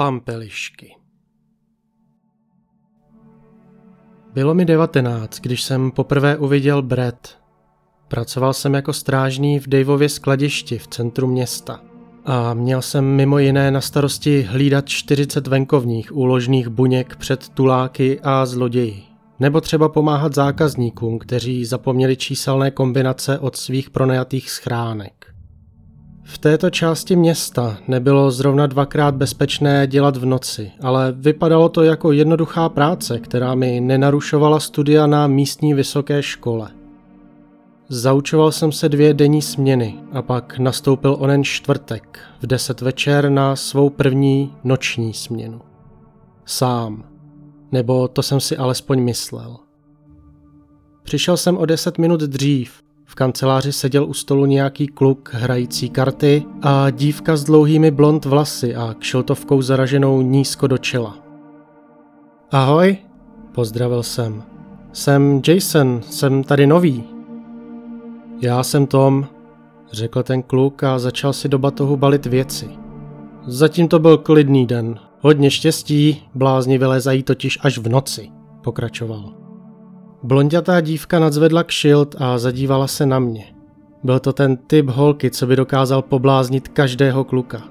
Pampelišky Bylo mi devatenáct, když jsem poprvé uviděl Brett. Pracoval jsem jako strážný v Davově skladišti v centru města a měl jsem mimo jiné na starosti hlídat 40 venkovních úložných buněk před tuláky a zloději. Nebo třeba pomáhat zákazníkům, kteří zapomněli číselné kombinace od svých pronajatých schránek. V této části města nebylo zrovna dvakrát bezpečné dělat v noci, ale vypadalo to jako jednoduchá práce, která mi nenarušovala studia na místní vysoké škole. Zaučoval jsem se dvě denní směny a pak nastoupil onen čtvrtek v deset večer na svou první noční směnu. Sám. Nebo to jsem si alespoň myslel. Přišel jsem o deset minut dřív, v kanceláři seděl u stolu nějaký kluk hrající karty a dívka s dlouhými blond vlasy a kšiltovkou zaraženou nízko do čela. Ahoj, pozdravil jsem. Jsem Jason, jsem tady nový. Já jsem Tom, řekl ten kluk a začal si do batohu balit věci. Zatím to byl klidný den. Hodně štěstí, blázni vylezají totiž až v noci, pokračoval. Blondětá dívka nadzvedla kšilt a zadívala se na mě. Byl to ten typ holky, co by dokázal pobláznit každého kluka.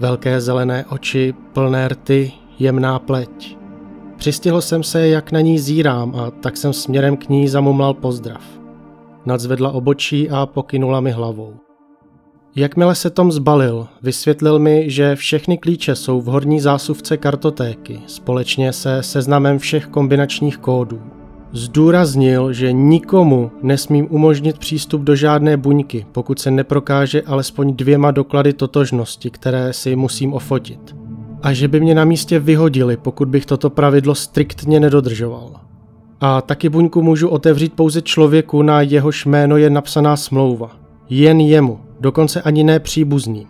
Velké zelené oči, plné rty, jemná pleť. Přistihl jsem se, jak na ní zírám a tak jsem směrem k ní zamumlal pozdrav. Nadzvedla obočí a pokynula mi hlavou. Jakmile se Tom zbalil, vysvětlil mi, že všechny klíče jsou v horní zásuvce kartotéky, společně se seznamem všech kombinačních kódů. Zdůraznil, že nikomu nesmím umožnit přístup do žádné buňky, pokud se neprokáže alespoň dvěma doklady totožnosti, které si musím ofotit. A že by mě na místě vyhodili, pokud bych toto pravidlo striktně nedodržoval. A taky buňku můžu otevřít pouze člověku, na jehož jméno je napsaná smlouva. Jen jemu, dokonce ani ne příbuzným.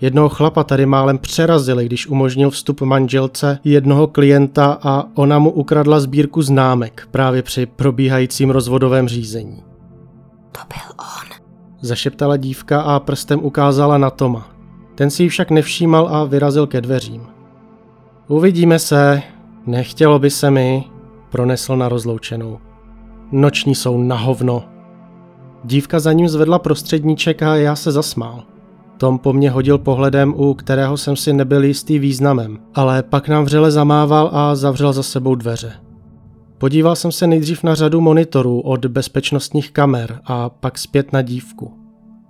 Jednoho chlapa tady málem přerazili, když umožnil vstup manželce jednoho klienta a ona mu ukradla sbírku známek právě při probíhajícím rozvodovém řízení. To byl on. Zašeptala dívka a prstem ukázala na Toma. Ten si ji však nevšímal a vyrazil ke dveřím. Uvidíme se, nechtělo by se mi, pronesl na rozloučenou. Noční jsou na hovno. Dívka za ním zvedla prostředníček a já se zasmál. Tom po mně hodil pohledem, u kterého jsem si nebyl jistý významem, ale pak nám vřele zamával a zavřel za sebou dveře. Podíval jsem se nejdřív na řadu monitorů od bezpečnostních kamer a pak zpět na dívku.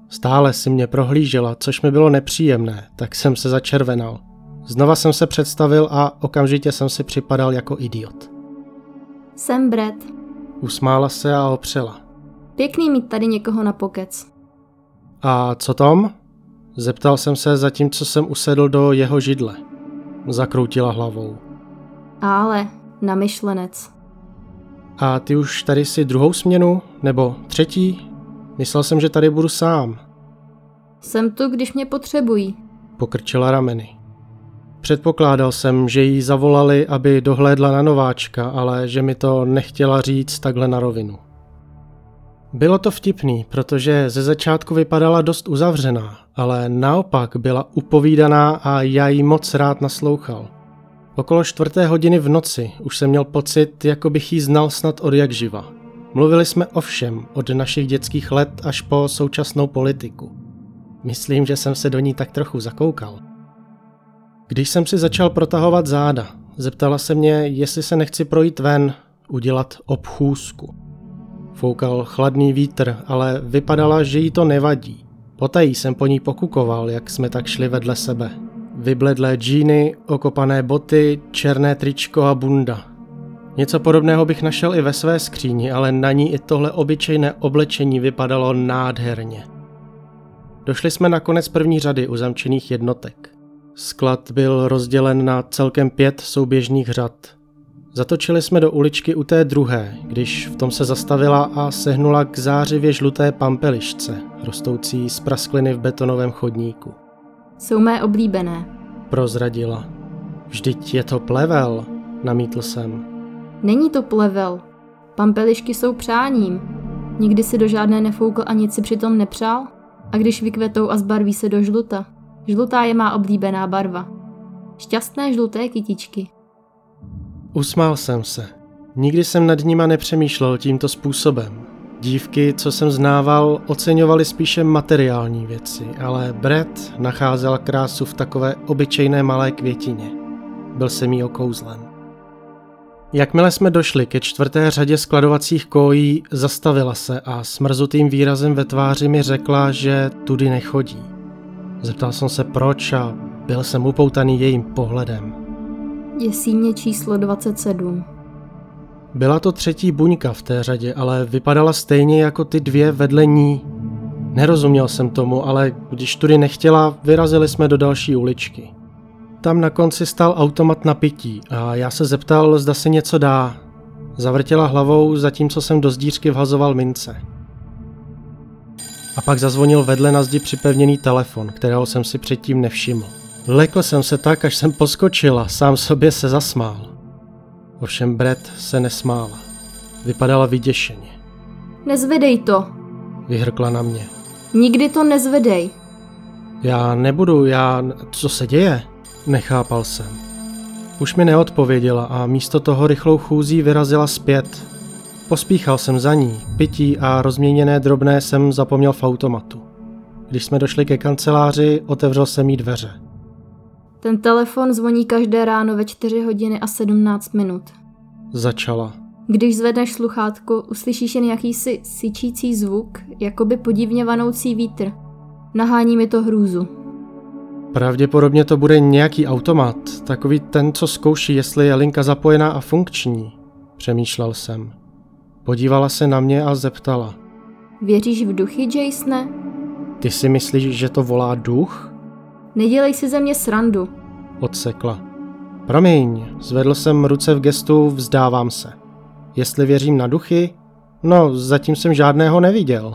Stále si mě prohlížela, což mi bylo nepříjemné, tak jsem se začervenal. Znova jsem se představil a okamžitě jsem si připadal jako idiot. Jsem Brett. Usmála se a opřela. Pěkný mít tady někoho na pokec. A co Tom? Zeptal jsem se, zatímco jsem usedl do jeho židle. Zakroutila hlavou. Ale, namyšlenec. A ty už tady si druhou směnu? Nebo třetí? Myslel jsem, že tady budu sám. Jsem tu, když mě potřebují. Pokrčila rameny. Předpokládal jsem, že jí zavolali, aby dohlédla na nováčka, ale že mi to nechtěla říct takhle na rovinu. Bylo to vtipný, protože ze začátku vypadala dost uzavřená, ale naopak byla upovídaná a já jí moc rád naslouchal. Okolo čtvrté hodiny v noci už jsem měl pocit, jako bych jí znal snad od jak živa. Mluvili jsme o všem, od našich dětských let až po současnou politiku. Myslím, že jsem se do ní tak trochu zakoukal. Když jsem si začal protahovat záda, zeptala se mě, jestli se nechci projít ven, udělat obchůzku. Foukal chladný vítr, ale vypadala, že jí to nevadí. Potají jsem po ní pokukoval, jak jsme tak šli vedle sebe. Vybledlé džíny, okopané boty, černé tričko a bunda. Něco podobného bych našel i ve své skříni, ale na ní i tohle obyčejné oblečení vypadalo nádherně. Došli jsme na konec první řady uzamčených jednotek. Sklad byl rozdělen na celkem pět souběžných řad – Zatočili jsme do uličky u té druhé, když v tom se zastavila a sehnula k zářivě žluté pampelišce, rostoucí z praskliny v betonovém chodníku. Jsou mé oblíbené. Prozradila. Vždyť je to plevel, namítl jsem. Není to plevel. Pampelišky jsou přáním. Nikdy si do žádné nefoukl a nic si přitom nepřál? A když vykvetou a zbarví se do žluta? Žlutá je má oblíbená barva. Šťastné žluté kytičky. Usmál jsem se. Nikdy jsem nad nima nepřemýšlel tímto způsobem. Dívky, co jsem znával, oceňovaly spíše materiální věci, ale Brett nacházel krásu v takové obyčejné malé květině. Byl jsem jí okouzlen. Jakmile jsme došli ke čtvrté řadě skladovacích kojí, zastavila se a smrzutým výrazem ve tváři mi řekla, že tudy nechodí. Zeptal jsem se proč a byl jsem upoutaný jejím pohledem. Je símě číslo 27. Byla to třetí buňka v té řadě, ale vypadala stejně jako ty dvě vedle ní. Nerozuměl jsem tomu, ale když tudy nechtěla, vyrazili jsme do další uličky. Tam na konci stál automat na pití a já se zeptal, zda se něco dá. Zavrtěla hlavou, zatímco jsem do zdířky vhazoval mince. A pak zazvonil vedle na zdi připevněný telefon, kterého jsem si předtím nevšiml. Lekl jsem se tak, až jsem poskočila, sám sobě se zasmál. Ovšem Brett se nesmála. Vypadala vyděšeně. Nezvedej to. Vyhrkla na mě. Nikdy to nezvedej. Já nebudu, já... Co se děje? Nechápal jsem. Už mi neodpověděla a místo toho rychlou chůzí vyrazila zpět. Pospíchal jsem za ní, pití a rozměněné drobné jsem zapomněl v automatu. Když jsme došli ke kanceláři, otevřel jsem jí dveře. Ten telefon zvoní každé ráno ve 4 hodiny a 17 minut. Začala. Když zvedneš sluchátko, uslyšíš jen jakýsi syčící zvuk, jako by podivně vanoucí vítr. Nahání mi to hrůzu. Pravděpodobně to bude nějaký automat, takový ten, co zkouší, jestli je linka zapojená a funkční. Přemýšlel jsem. Podívala se na mě a zeptala. Věříš v duchy, Jasone? Ty si myslíš, že to volá duch? Nedělej si ze mě srandu. Odsekla. Promiň, zvedl jsem ruce v gestu vzdávám se. Jestli věřím na duchy? No, zatím jsem žádného neviděl.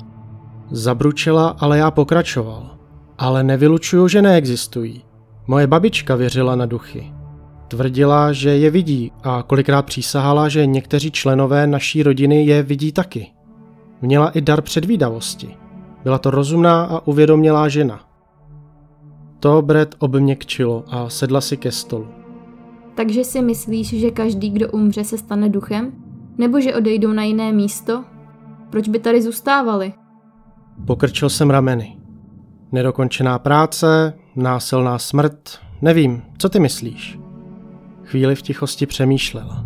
Zabručela, ale já pokračoval. Ale nevylučuju, že neexistují. Moje babička věřila na duchy. Tvrdila, že je vidí a kolikrát přísahala, že někteří členové naší rodiny je vidí taky. Měla i dar předvídavosti. Byla to rozumná a uvědomělá žena. To Brett obměkčilo a sedla si ke stolu. Takže si myslíš, že každý, kdo umře, se stane duchem? Nebo že odejdou na jiné místo? Proč by tady zůstávali? Pokrčil jsem rameny. Nedokončená práce, násilná smrt, nevím, co ty myslíš? Chvíli v tichosti přemýšlela.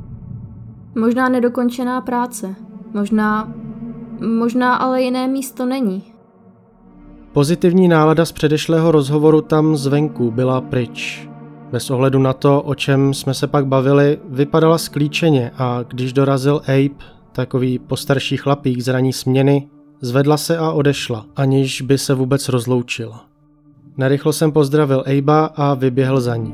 Možná nedokončená práce. Možná... Možná ale jiné místo není. Pozitivní nálada z předešlého rozhovoru tam zvenku byla pryč. Bez ohledu na to, o čem jsme se pak bavili, vypadala sklíčeně a když dorazil Abe, takový postarší chlapík z raní směny, zvedla se a odešla, aniž by se vůbec rozloučila. Narychlo jsem pozdravil Ejba a vyběhl za ní.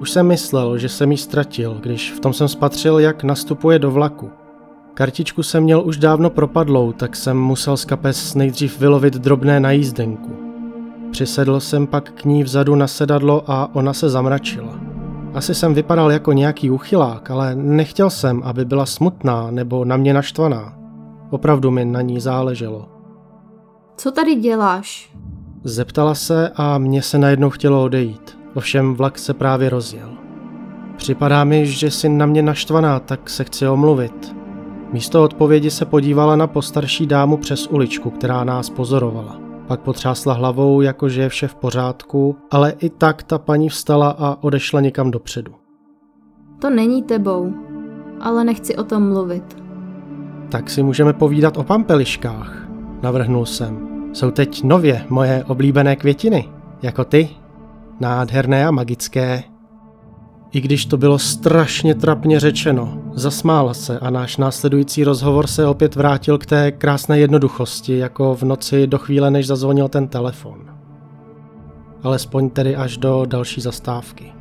Už jsem myslel, že jsem ji ztratil, když v tom jsem spatřil, jak nastupuje do vlaku. Kartičku jsem měl už dávno propadlou, tak jsem musel z kapes nejdřív vylovit drobné na jízdenku. Přisedl jsem pak k ní vzadu na sedadlo a ona se zamračila. Asi jsem vypadal jako nějaký uchylák, ale nechtěl jsem, aby byla smutná nebo na mě naštvaná. Opravdu mi na ní záleželo. Co tady děláš? Zeptala se a mně se najednou chtělo odejít. Ovšem vlak se právě rozjel. Připadá mi, že jsi na mě naštvaná, tak se chci omluvit. Místo odpovědi se podívala na postarší dámu přes uličku, která nás pozorovala. Pak potřásla hlavou, jakože je vše v pořádku, ale i tak ta paní vstala a odešla někam dopředu. To není tebou, ale nechci o tom mluvit. Tak si můžeme povídat o pampeliškách, navrhnul jsem. Jsou teď nově moje oblíbené květiny, jako ty. Nádherné a magické. I když to bylo strašně trapně řečeno, zasmála se a náš následující rozhovor se opět vrátil k té krásné jednoduchosti, jako v noci do chvíle, než zazvonil ten telefon. Alespoň tedy až do další zastávky.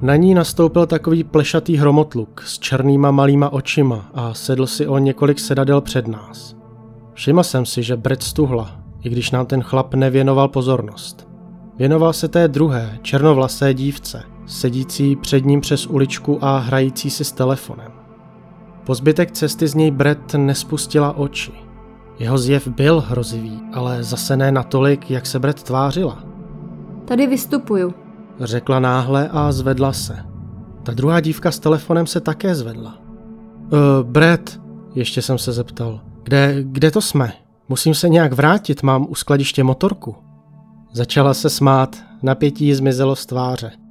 Na ní nastoupil takový plešatý hromotluk s černýma malýma očima a sedl si o několik sedadel před nás. Všiml jsem si, že Brett stuhla, i když nám ten chlap nevěnoval pozornost. Věnoval se té druhé, černovlasé dívce, sedící před ním přes uličku a hrající si s telefonem. Po zbytek cesty z něj Brett nespustila oči. Jeho zjev byl hrozivý, ale zase ne natolik, jak se Brett tvářila. Tady vystupuju. řekla náhle a zvedla se. Ta druhá dívka s telefonem se také zvedla. Uh, Brett, ještě jsem se zeptal, kde, kde to jsme? Musím se nějak vrátit, mám u skladiště motorku. Začala se smát, napětí zmizelo z tváře.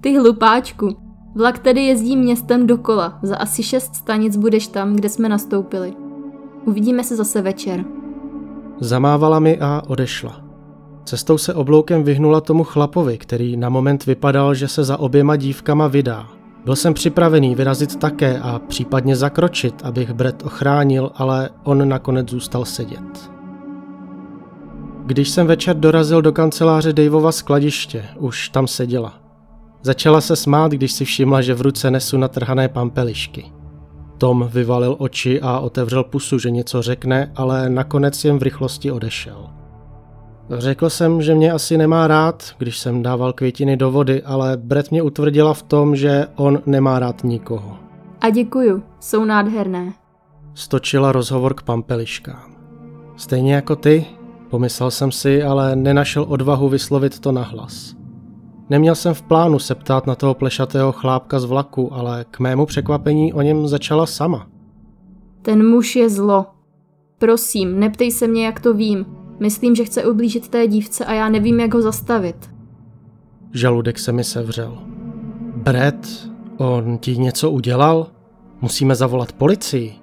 Ty hlupáčku, vlak tedy jezdí městem dokola, za asi šest stanic budeš tam, kde jsme nastoupili. Uvidíme se zase večer. Zamávala mi a odešla. Cestou se obloukem vyhnula tomu chlapovi, který na moment vypadal, že se za oběma dívkama vydá. Byl jsem připravený vyrazit také a případně zakročit, abych Brett ochránil, ale on nakonec zůstal sedět. Když jsem večer dorazil do kanceláře Daveova skladiště, už tam seděla. Začala se smát, když si všimla, že v ruce nesu natrhané pampelišky. Tom vyvalil oči a otevřel pusu, že něco řekne, ale nakonec jen v rychlosti odešel. Řekl jsem, že mě asi nemá rád, když jsem dával květiny do vody, ale Brett mě utvrdila v tom, že on nemá rád nikoho. A děkuju, jsou nádherné. Stočila rozhovor k pampeliškám. Stejně jako ty, pomyslel jsem si, ale nenašel odvahu vyslovit to nahlas. Neměl jsem v plánu se ptát na toho plešatého chlápka z vlaku, ale k mému překvapení o něm začala sama. Ten muž je zlo. Prosím, neptej se mě, jak to vím. Myslím, že chce ublížit té dívce a já nevím, jak ho zastavit. Žaludek se mi sevřel. Brett, on ti něco udělal? Musíme zavolat policii.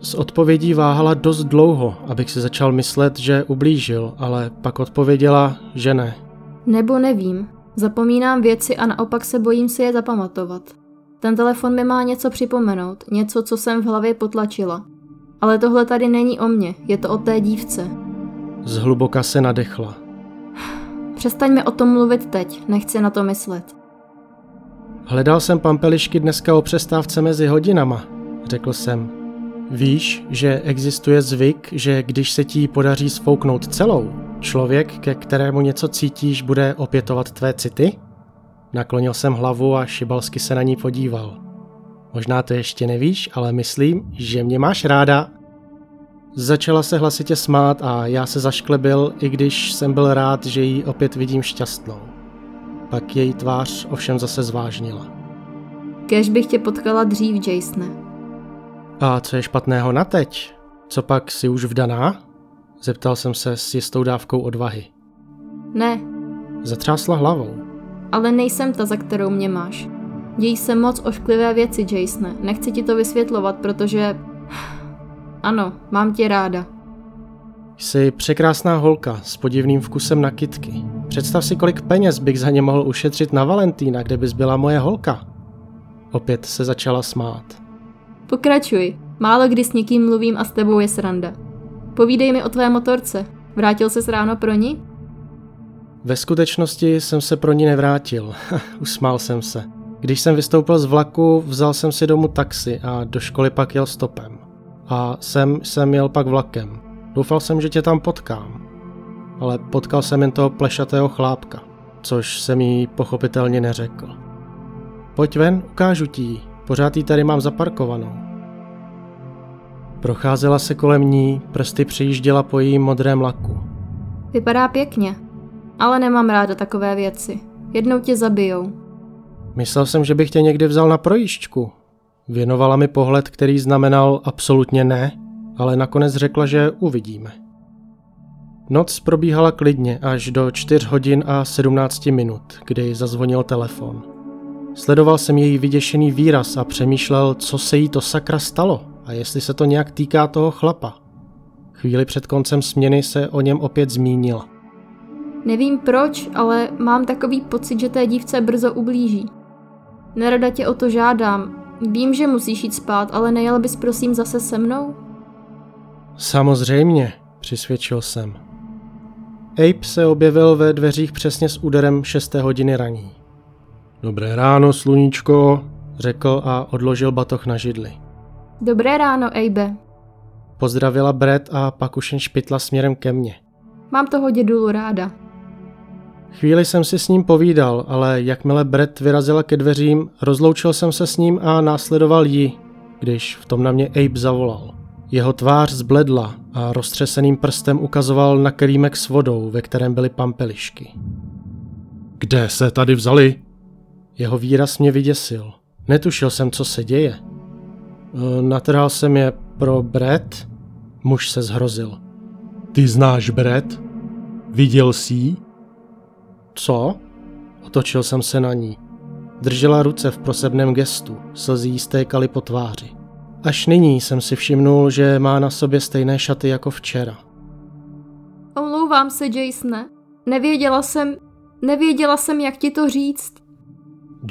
S odpovědí váhala dost dlouho, abych si začal myslet, že ublížil, ale pak odpověděla, že ne. Nebo nevím. Zapomínám věci a naopak se bojím si je zapamatovat. Ten telefon mi má něco připomenout, něco, co jsem v hlavě potlačila. Ale tohle tady není o mně, je to o té dívce. Zhluboka se nadechla. Přestaňme o tom mluvit teď, nechci na to myslet. Hledal jsem pampelišky dneska o přestávce mezi hodinama, řekl jsem. Víš, že existuje zvyk, že když se ti podaří sfouknout celou, člověk, ke kterému něco cítíš, bude opětovat tvé city? Naklonil jsem hlavu a šibalsky se na ní podíval. Možná to ještě nevíš, ale myslím, že mě máš ráda. Začala se hlasitě smát a já se zašklebil, i když jsem byl rád, že ji opět vidím šťastnou. Pak její tvář ovšem zase zvážnila. Kež bych tě potkala dřív, Jasone. A co je špatného na teď? Co pak si už vdaná? Zeptal jsem se s jistou dávkou odvahy. Ne. Zatřásla hlavou. Ale nejsem ta, za kterou mě máš. Dějí se moc ošklivé věci, Jasone. Nechci ti to vysvětlovat, protože ano, mám tě ráda. Jsi překrásná holka s podivným vkusem na kitky. Představ si, kolik peněz bych za ně mohl ušetřit na Valentína, kde bys byla moje holka. Opět se začala smát. Pokračuj. Málo kdy s někým mluvím a s tebou je sranda. Povídej mi o tvé motorce. Vrátil ses ráno pro ní? Ve skutečnosti jsem se pro ní nevrátil. Usmál jsem se. Když jsem vystoupil z vlaku, vzal jsem si domů taxi a do školy pak jel stopem a sem jsem jel pak vlakem. Doufal jsem, že tě tam potkám. Ale potkal jsem jen toho plešatého chlápka, což jsem jí pochopitelně neřekl. Pojď ven, ukážu ti pořád ji tady mám zaparkovanou. Procházela se kolem ní, prsty přijížděla po jejím modrém laku. Vypadá pěkně, ale nemám ráda takové věci. Jednou tě zabijou. Myslel jsem, že bych tě někdy vzal na projížďku, Věnovala mi pohled, který znamenal absolutně ne, ale nakonec řekla, že uvidíme. Noc probíhala klidně až do 4 hodin a 17 minut, kdy zazvonil telefon. Sledoval jsem její vyděšený výraz a přemýšlel, co se jí to sakra stalo a jestli se to nějak týká toho chlapa. Chvíli před koncem směny se o něm opět zmínila. Nevím proč, ale mám takový pocit, že té dívce brzo ublíží. Nerada tě o to žádám, Vím, že musíš jít spát, ale nejel bys prosím zase se mnou? Samozřejmě, přisvědčil jsem. Ape se objevil ve dveřích přesně s úderem 6. hodiny raní. Dobré ráno, sluníčko, řekl a odložil batoh na židli. Dobré ráno, Abe. Pozdravila Brett a pak už jen špitla směrem ke mně. Mám toho dědulu ráda. Chvíli jsem si s ním povídal, ale jakmile Brett vyrazila ke dveřím, rozloučil jsem se s ním a následoval ji, když v tom na mě Abe zavolal. Jeho tvář zbledla a roztřeseným prstem ukazoval na kelímek s vodou, ve kterém byly pampelišky. Kde se tady vzali? Jeho výraz mě vyděsil. Netušil jsem, co se děje. E, natrhal jsem je pro Brett. Muž se zhrozil. Ty znáš Brett? Viděl jsi ji? Co? Otočil jsem se na ní. Držela ruce v prosebném gestu, slzí jí stékaly po tváři. Až nyní jsem si všimnul, že má na sobě stejné šaty jako včera. Omlouvám se, Jasone. Nevěděla jsem, nevěděla jsem, jak ti to říct.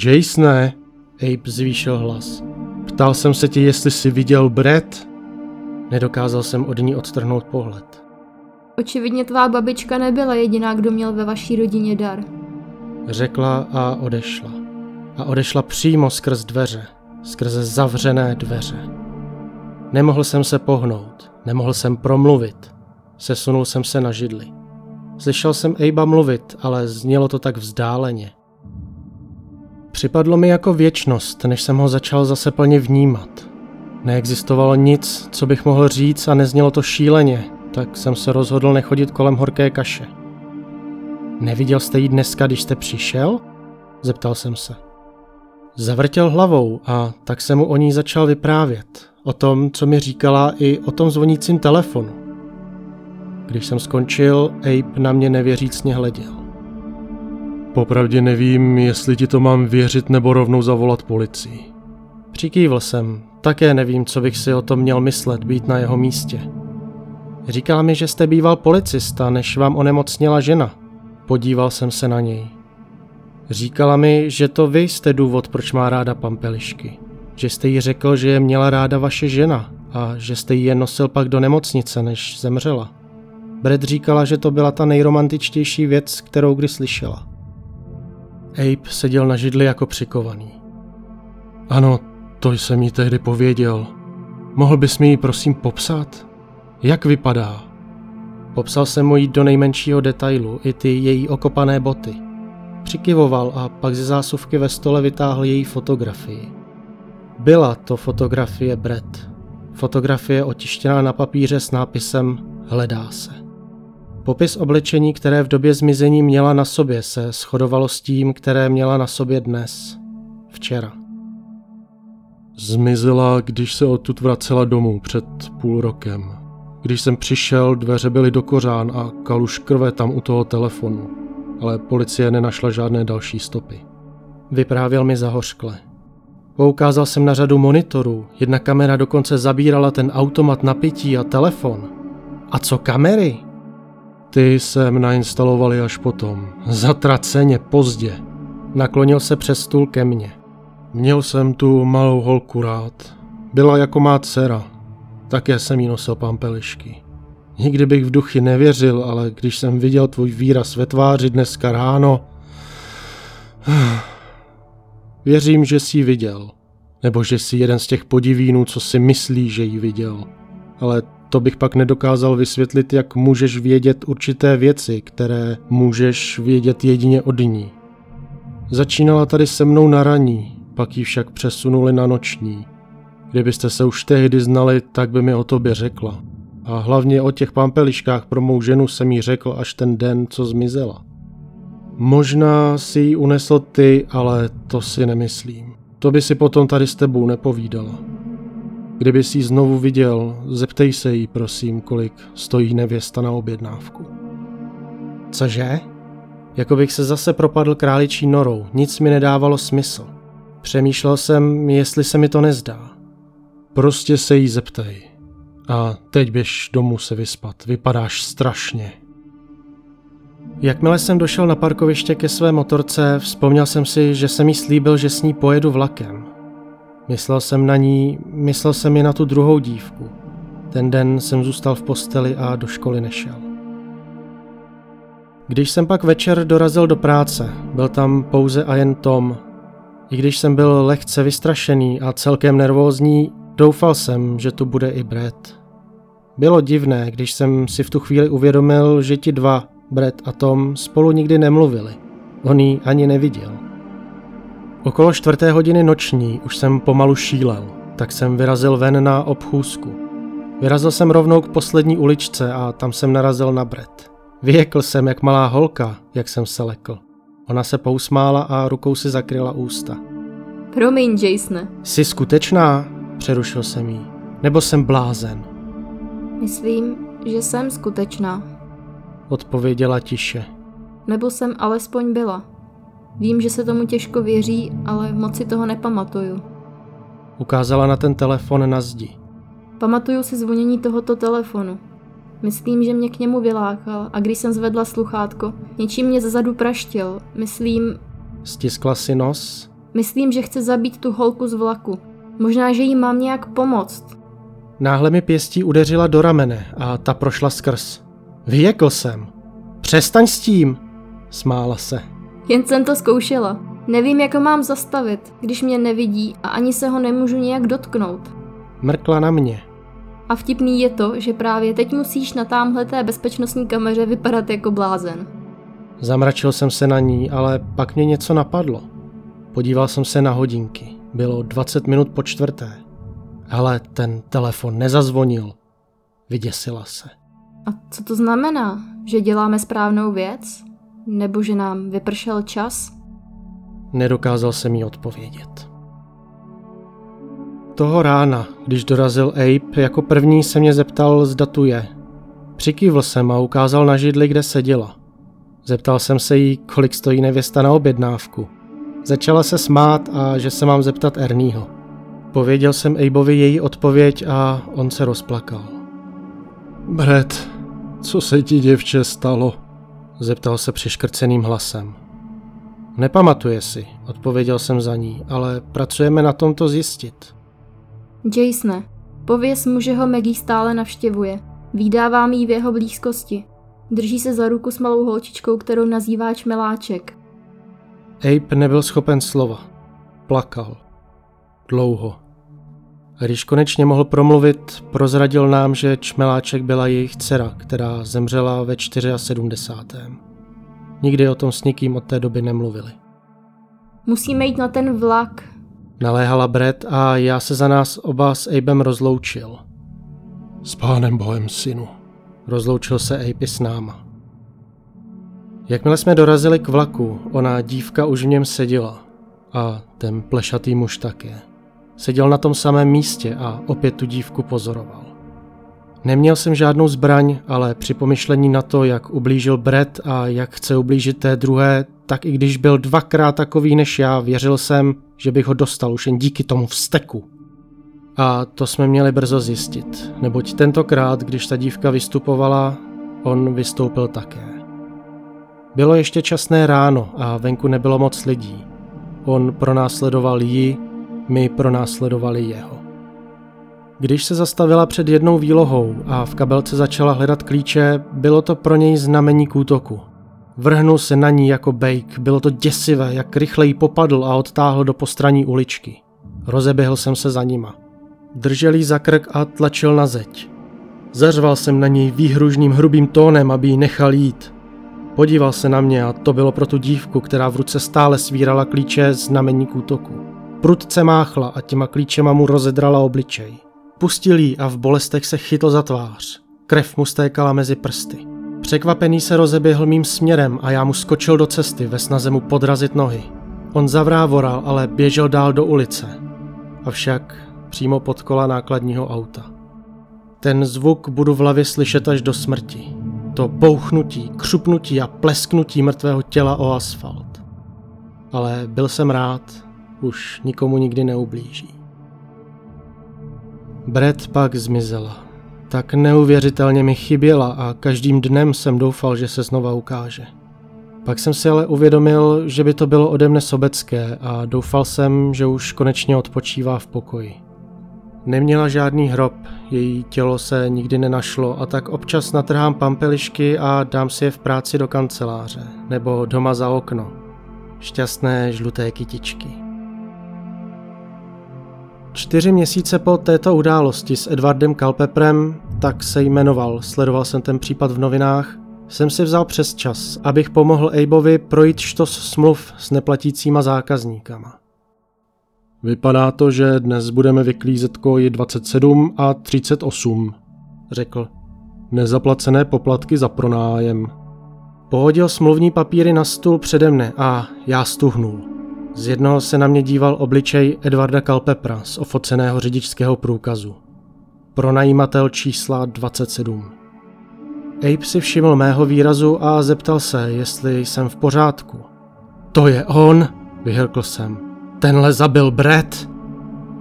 Jasone, Abe zvýšil hlas. Ptal jsem se tě, jestli jsi viděl Brett? Nedokázal jsem od ní odtrhnout pohled. Očividně tvá babička nebyla jediná, kdo měl ve vaší rodině dar. Řekla a odešla. A odešla přímo skrz dveře, skrze zavřené dveře. Nemohl jsem se pohnout, nemohl jsem promluvit. Sesunul jsem se na židli. Slyšel jsem Ejba mluvit, ale znělo to tak vzdáleně. Připadlo mi jako věčnost, než jsem ho začal zase plně vnímat. Neexistovalo nic, co bych mohl říct a neznělo to šíleně, tak jsem se rozhodl nechodit kolem horké kaše. Neviděl jste ji dneska, když jste přišel? Zeptal jsem se. Zavrtěl hlavou a tak jsem mu o ní začal vyprávět. O tom, co mi říkala i o tom zvonícím telefonu. Když jsem skončil, Abe na mě nevěřícně hleděl. Popravdě nevím, jestli ti to mám věřit nebo rovnou zavolat policii. Přikývl jsem. Také nevím, co bych si o tom měl myslet, být na jeho místě. Říkala mi, že jste býval policista, než vám onemocněla žena. Podíval jsem se na něj. Říkala mi, že to vy jste důvod, proč má ráda pampelišky. Že jste jí řekl, že je měla ráda vaše žena a že jste ji je nosil pak do nemocnice, než zemřela. Brett říkala, že to byla ta nejromantičtější věc, kterou kdy slyšela. Abe seděl na židli jako přikovaný. Ano, to jsem jí tehdy pověděl. Mohl bys mi ji prosím popsat? Jak vypadá? Popsal jsem mu jí do nejmenšího detailu, i ty její okopané boty. Přikyvoval a pak ze zásuvky ve stole vytáhl její fotografii. Byla to fotografie Brett. Fotografie otištěná na papíře s nápisem Hledá se. Popis oblečení, které v době zmizení měla na sobě, se shodovalo s tím, které měla na sobě dnes. Včera. Zmizela, když se odtud vracela domů před půl rokem. Když jsem přišel, dveře byly do kořán a kaluš krve tam u toho telefonu, ale policie nenašla žádné další stopy. Vyprávěl mi zahořkle. Poukázal jsem na řadu monitorů, jedna kamera dokonce zabírala ten automat na pití a telefon. A co kamery? Ty jsem nainstalovali až potom, zatraceně, pozdě. Naklonil se přes stůl ke mně. Měl jsem tu malou holku rád. Byla jako má dcera. Také jsem jí nosil pampelišky. Nikdy bych v duchy nevěřil, ale když jsem viděl tvůj výraz ve tváři dneska ráno... Věřím, že jsi ji viděl. Nebo že jsi jeden z těch podivínů, co si myslí, že ji viděl. Ale to bych pak nedokázal vysvětlit, jak můžeš vědět určité věci, které můžeš vědět jedině od ní. Začínala tady se mnou na raní, pak ji však přesunuli na noční. Kdybyste se už tehdy znali, tak by mi o tobě řekla. A hlavně o těch pampeliškách pro mou ženu jsem jí řekl až ten den, co zmizela. Možná si ji unesl ty, ale to si nemyslím. To by si potom tady s tebou nepovídala. Kdyby si ji znovu viděl, zeptej se jí, prosím, kolik stojí nevěsta na objednávku. Cože? Jako bych se zase propadl králičí norou, nic mi nedávalo smysl. Přemýšlel jsem, jestli se mi to nezdá. Prostě se jí zeptej. A teď běž domů se vyspat, vypadáš strašně. Jakmile jsem došel na parkoviště ke své motorce, vzpomněl jsem si, že jsem jí slíbil, že s ní pojedu vlakem. Myslel jsem na ní, myslel jsem i na tu druhou dívku. Ten den jsem zůstal v posteli a do školy nešel. Když jsem pak večer dorazil do práce, byl tam pouze a jen Tom. I když jsem byl lehce vystrašený a celkem nervózní, doufal jsem, že tu bude i Brett. Bylo divné, když jsem si v tu chvíli uvědomil, že ti dva, Brett a Tom, spolu nikdy nemluvili. On ji ani neviděl. Okolo čtvrté hodiny noční už jsem pomalu šílel, tak jsem vyrazil ven na obchůzku. Vyrazil jsem rovnou k poslední uličce a tam jsem narazil na Brett. Vyjekl jsem jak malá holka, jak jsem se lekl. Ona se pousmála a rukou si zakryla ústa. Promiň, Jasone. Jsi skutečná? Přerušil jsem jí. Nebo jsem blázen? Myslím, že jsem skutečná. Odpověděla tiše. Nebo jsem alespoň byla. Vím, že se tomu těžko věří, ale moc si toho nepamatuju. Ukázala na ten telefon na zdi. Pamatuju si zvonění tohoto telefonu. Myslím, že mě k němu vylákal a když jsem zvedla sluchátko, něčím mě zezadu praštil. Myslím... Stiskla si nos? Myslím, že chce zabít tu holku z vlaku. Možná, že jí mám nějak pomoct. Náhle mi pěstí udeřila do ramene a ta prošla skrz. Vyjekl jsem. Přestaň s tím, smála se. Jen jsem to zkoušela. Nevím, jak ho mám zastavit, když mě nevidí a ani se ho nemůžu nějak dotknout. Mrkla na mě. A vtipný je to, že právě teď musíš na támhleté bezpečnostní kameře vypadat jako blázen. Zamračil jsem se na ní, ale pak mě něco napadlo. Podíval jsem se na hodinky. Bylo 20 minut po čtvrté. Hele, ten telefon nezazvonil. Vyděsila se. A co to znamená? Že děláme správnou věc? Nebo že nám vypršel čas? Nedokázal jsem jí odpovědět. Toho rána, když dorazil Abe, jako první se mě zeptal, zda tu je. Přikývl jsem a ukázal na židli, kde seděla. Zeptal jsem se jí, kolik stojí nevěsta na objednávku. Začala se smát a že se mám zeptat Ernieho. Pověděl jsem Abeovi její odpověď a on se rozplakal. Brett, co se ti děvče stalo? Zeptal se přiškrceným hlasem. Nepamatuje si, odpověděl jsem za ní, ale pracujeme na tom to zjistit. Jasone, pověz mu, že ho Maggie stále navštěvuje. Výdávám jí v jeho blízkosti. Drží se za ruku s malou holčičkou, kterou nazývá Čmeláček. Abe nebyl schopen slova. Plakal. Dlouho. A když konečně mohl promluvit, prozradil nám, že Čmeláček byla jejich dcera, která zemřela ve 74. Nikdy o tom s nikým od té doby nemluvili. Musíme jít na ten vlak. Naléhala Brett a já se za nás oba s Abem rozloučil. S pánem bohem, synu. Rozloučil se Abe s náma. Jakmile jsme dorazili k vlaku, ona dívka už v něm seděla. A ten plešatý muž také. Seděl na tom samém místě a opět tu dívku pozoroval. Neměl jsem žádnou zbraň, ale při pomyšlení na to, jak ublížil Brett a jak chce ublížit té druhé, tak i když byl dvakrát takový než já, věřil jsem, že bych ho dostal už jen díky tomu vzteku. A to jsme měli brzo zjistit, neboť tentokrát, když ta dívka vystupovala, on vystoupil také. Bylo ještě časné ráno a venku nebylo moc lidí. On pronásledoval ji, my pronásledovali jeho. Když se zastavila před jednou výlohou a v kabelce začala hledat klíče, bylo to pro něj znamení k útoku. Vrhnul se na ní jako bejk, bylo to děsivé, jak rychle jí popadl a odtáhl do postraní uličky. Rozeběhl jsem se za nima. Držel jí za krk a tlačil na zeď. Zařval jsem na něj výhružným hrubým tónem, aby ji nechal jít. Podíval se na mě a to bylo pro tu dívku, která v ruce stále svírala klíče znamení k útoku. Prudce máchla a těma klíčema mu rozedrala obličej. Pustil jí a v bolestech se chytl za tvář. Krev mu stékala mezi prsty. Překvapený se rozeběhl mým směrem a já mu skočil do cesty ve snaze mu podrazit nohy. On zavrávoral, ale běžel dál do ulice. Avšak přímo pod kola nákladního auta. Ten zvuk budu v hlavě slyšet až do smrti. To bouchnutí, křupnutí a plesknutí mrtvého těla o asfalt. Ale byl jsem rád, už nikomu nikdy neublíží. Brett pak zmizela. Tak neuvěřitelně mi chyběla a každým dnem jsem doufal, že se znova ukáže. Pak jsem si ale uvědomil, že by to bylo ode mne sobecké a doufal jsem, že už konečně odpočívá v pokoji. Neměla žádný hrob, její tělo se nikdy nenašlo a tak občas natrhám pampelišky a dám si je v práci do kanceláře nebo doma za okno. Šťastné žluté kytičky. Čtyři měsíce po této události s Edwardem Kalpeprem, tak se jmenoval, sledoval jsem ten případ v novinách, jsem si vzal přes čas, abych pomohl Abeovi projít štos smluv s neplatícíma zákazníkama. Vypadá to, že dnes budeme vyklízet koji 27 a 38, řekl. Nezaplacené poplatky za pronájem. Pohodil smluvní papíry na stůl přede mne a já stuhnul. Z jednoho se na mě díval obličej Edvarda Kalpepra z ofoceného řidičského průkazu. Pronajímatel čísla 27. Abe si všiml mého výrazu a zeptal se, jestli jsem v pořádku. To je on, vyhrkl jsem. Tenhle zabil Brett.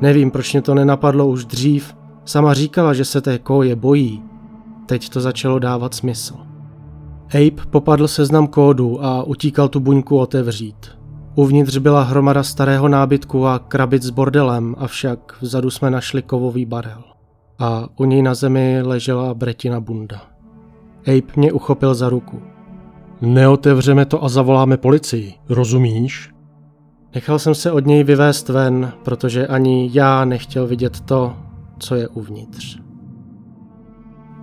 Nevím, proč mě to nenapadlo už dřív. Sama říkala, že se té koje bojí. Teď to začalo dávat smysl. Abe popadl seznam kódů a utíkal tu buňku otevřít. Uvnitř byla hromada starého nábytku a krabic s bordelem, avšak vzadu jsme našli kovový barel. A u něj na zemi ležela Bretina bunda. Abe mě uchopil za ruku. Neotevřeme to a zavoláme policii, rozumíš? Nechal jsem se od něj vyvést ven, protože ani já nechtěl vidět to, co je uvnitř.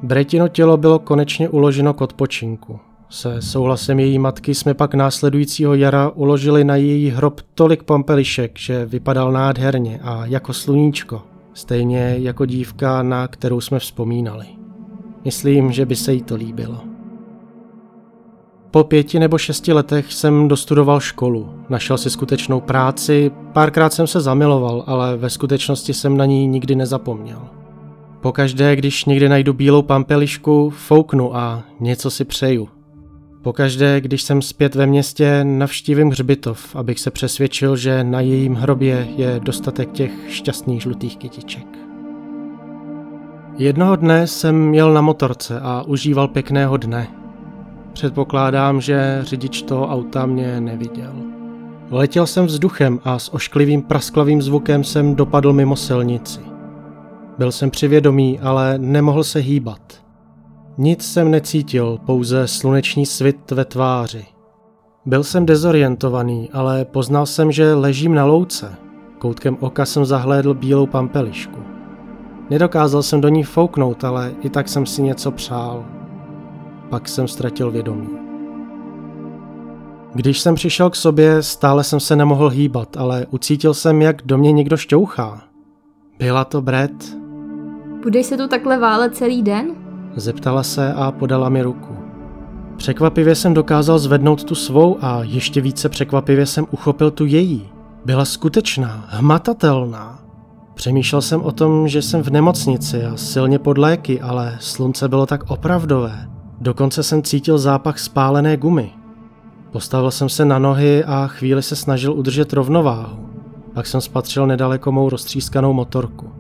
Bretino tělo bylo konečně uloženo k odpočinku. Se souhlasem její matky jsme pak následujícího jara uložili na její hrob tolik pampelišek, že vypadal nádherně a jako sluníčko, stejně jako dívka, na kterou jsme vzpomínali. Myslím, že by se jí to líbilo. Po pěti nebo šesti letech jsem dostudoval školu, našel si skutečnou práci, párkrát jsem se zamiloval, ale ve skutečnosti jsem na ní nikdy nezapomněl. Pokaždé, když někde najdu bílou pampelišku, fouknu a něco si přeju. Pokaždé, když jsem zpět ve městě, navštívím hřbitov, abych se přesvědčil, že na jejím hrobě je dostatek těch šťastných žlutých kytiček. Jednoho dne jsem jel na motorce a užíval pěkného dne. Předpokládám, že řidič toho auta mě neviděl. Letěl jsem vzduchem a s ošklivým prasklavým zvukem jsem dopadl mimo silnici. Byl jsem přivědomý, ale nemohl se hýbat. Nic jsem necítil, pouze sluneční svit ve tváři. Byl jsem dezorientovaný, ale poznal jsem, že ležím na louce. Koutkem oka jsem zahlédl bílou pampelišku. Nedokázal jsem do ní fouknout, ale i tak jsem si něco přál. Pak jsem ztratil vědomí. Když jsem přišel k sobě, stále jsem se nemohl hýbat, ale ucítil jsem, jak do mě někdo šťouchá. Byla to Brett. Budeš se tu takhle válet celý den? Zeptala se a podala mi ruku. Překvapivě jsem dokázal zvednout tu svou a ještě více překvapivě jsem uchopil tu její. Byla skutečná, hmatatelná. Přemýšlel jsem o tom, že jsem v nemocnici a silně pod léky, ale slunce bylo tak opravdové. Dokonce jsem cítil zápach spálené gumy. Postavil jsem se na nohy a chvíli se snažil udržet rovnováhu. Pak jsem spatřil nedaleko mou roztřískanou motorku.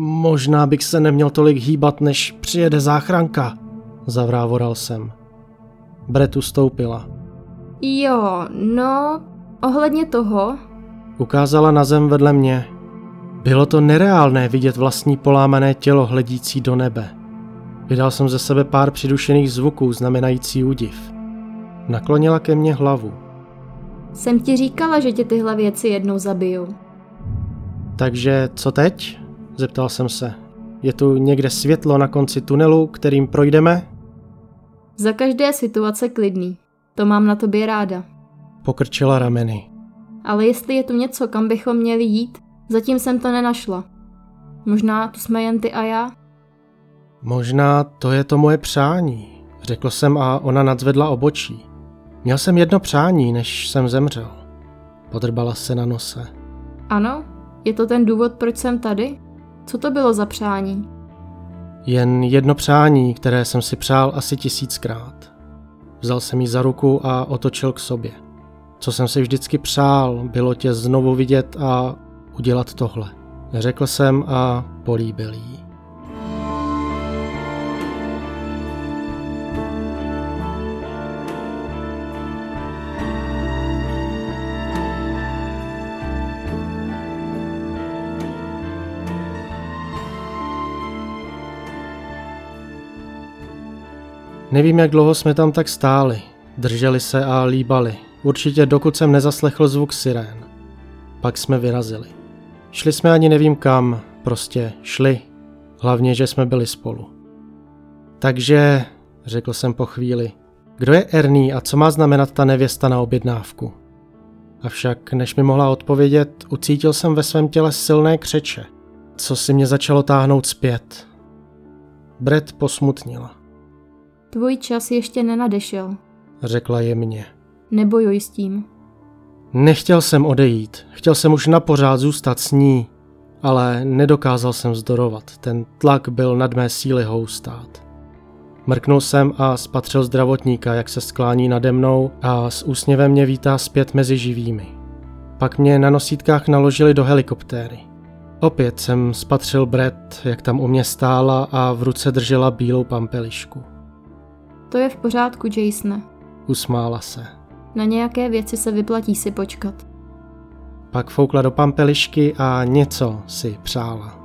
Možná bych se neměl tolik hýbat, než přijede záchranka, zavrávoral jsem. Bretu stoupila. Jo, no, ohledně toho... Ukázala na zem vedle mě. Bylo to nereálné vidět vlastní polámané tělo hledící do nebe. Vydal jsem ze sebe pár přidušených zvuků znamenající údiv. Naklonila ke mně hlavu. Jsem ti říkala, že tě tyhle věci jednou zabiju. Takže co teď? Zeptal jsem se. Je tu někde světlo na konci tunelu, kterým projdeme? Za každé situace klidný. To mám na tobě ráda. Pokrčila rameny. Ale jestli je tu něco, kam bychom měli jít, zatím jsem to nenašla. Možná tu jsme jen ty a já? Možná to je to moje přání, řekl jsem a ona nadzvedla obočí. Měl jsem jedno přání, než jsem zemřel. Podrbala se na nose. Ano? Je to ten důvod, proč jsem tady? Co to bylo za přání? Jen jedno přání, které jsem si přál asi tisíckrát. Vzal jsem ji za ruku a otočil k sobě. Co jsem si vždycky přál, bylo tě znovu vidět a udělat tohle. Řekl jsem a políbil jí. Nevím, jak dlouho jsme tam tak stáli. Drželi se a líbali. Určitě dokud jsem nezaslechl zvuk sirén. Pak jsme vyrazili. Šli jsme ani nevím kam, prostě šli. Hlavně, že jsme byli spolu. Takže, řekl jsem po chvíli, kdo je Ernie a co má znamenat ta nevěsta na objednávku? Avšak, než mi mohla odpovědět, ucítil jsem ve svém těle silné křeče, co si mě začalo táhnout zpět. Brett posmutnila. Tvůj čas ještě nenadešel. řekla jemně. Nebojuj s tím. Nechtěl jsem odejít, chtěl jsem už na pořád zůstat s ní, ale nedokázal jsem zdorovat, ten tlak byl nad mé síly houstát. Mrknul jsem a spatřil zdravotníka, jak se sklání nade mnou a s úsměvem mě vítá zpět mezi živými. Pak mě na nosítkách naložili do helikoptéry. Opět jsem spatřil Brett, jak tam u mě stála a v ruce držela bílou pampelišku. To je v pořádku, Jasone. Usmála se. Na nějaké věci se vyplatí si počkat. Pak foukla do pampelišky a něco si přála.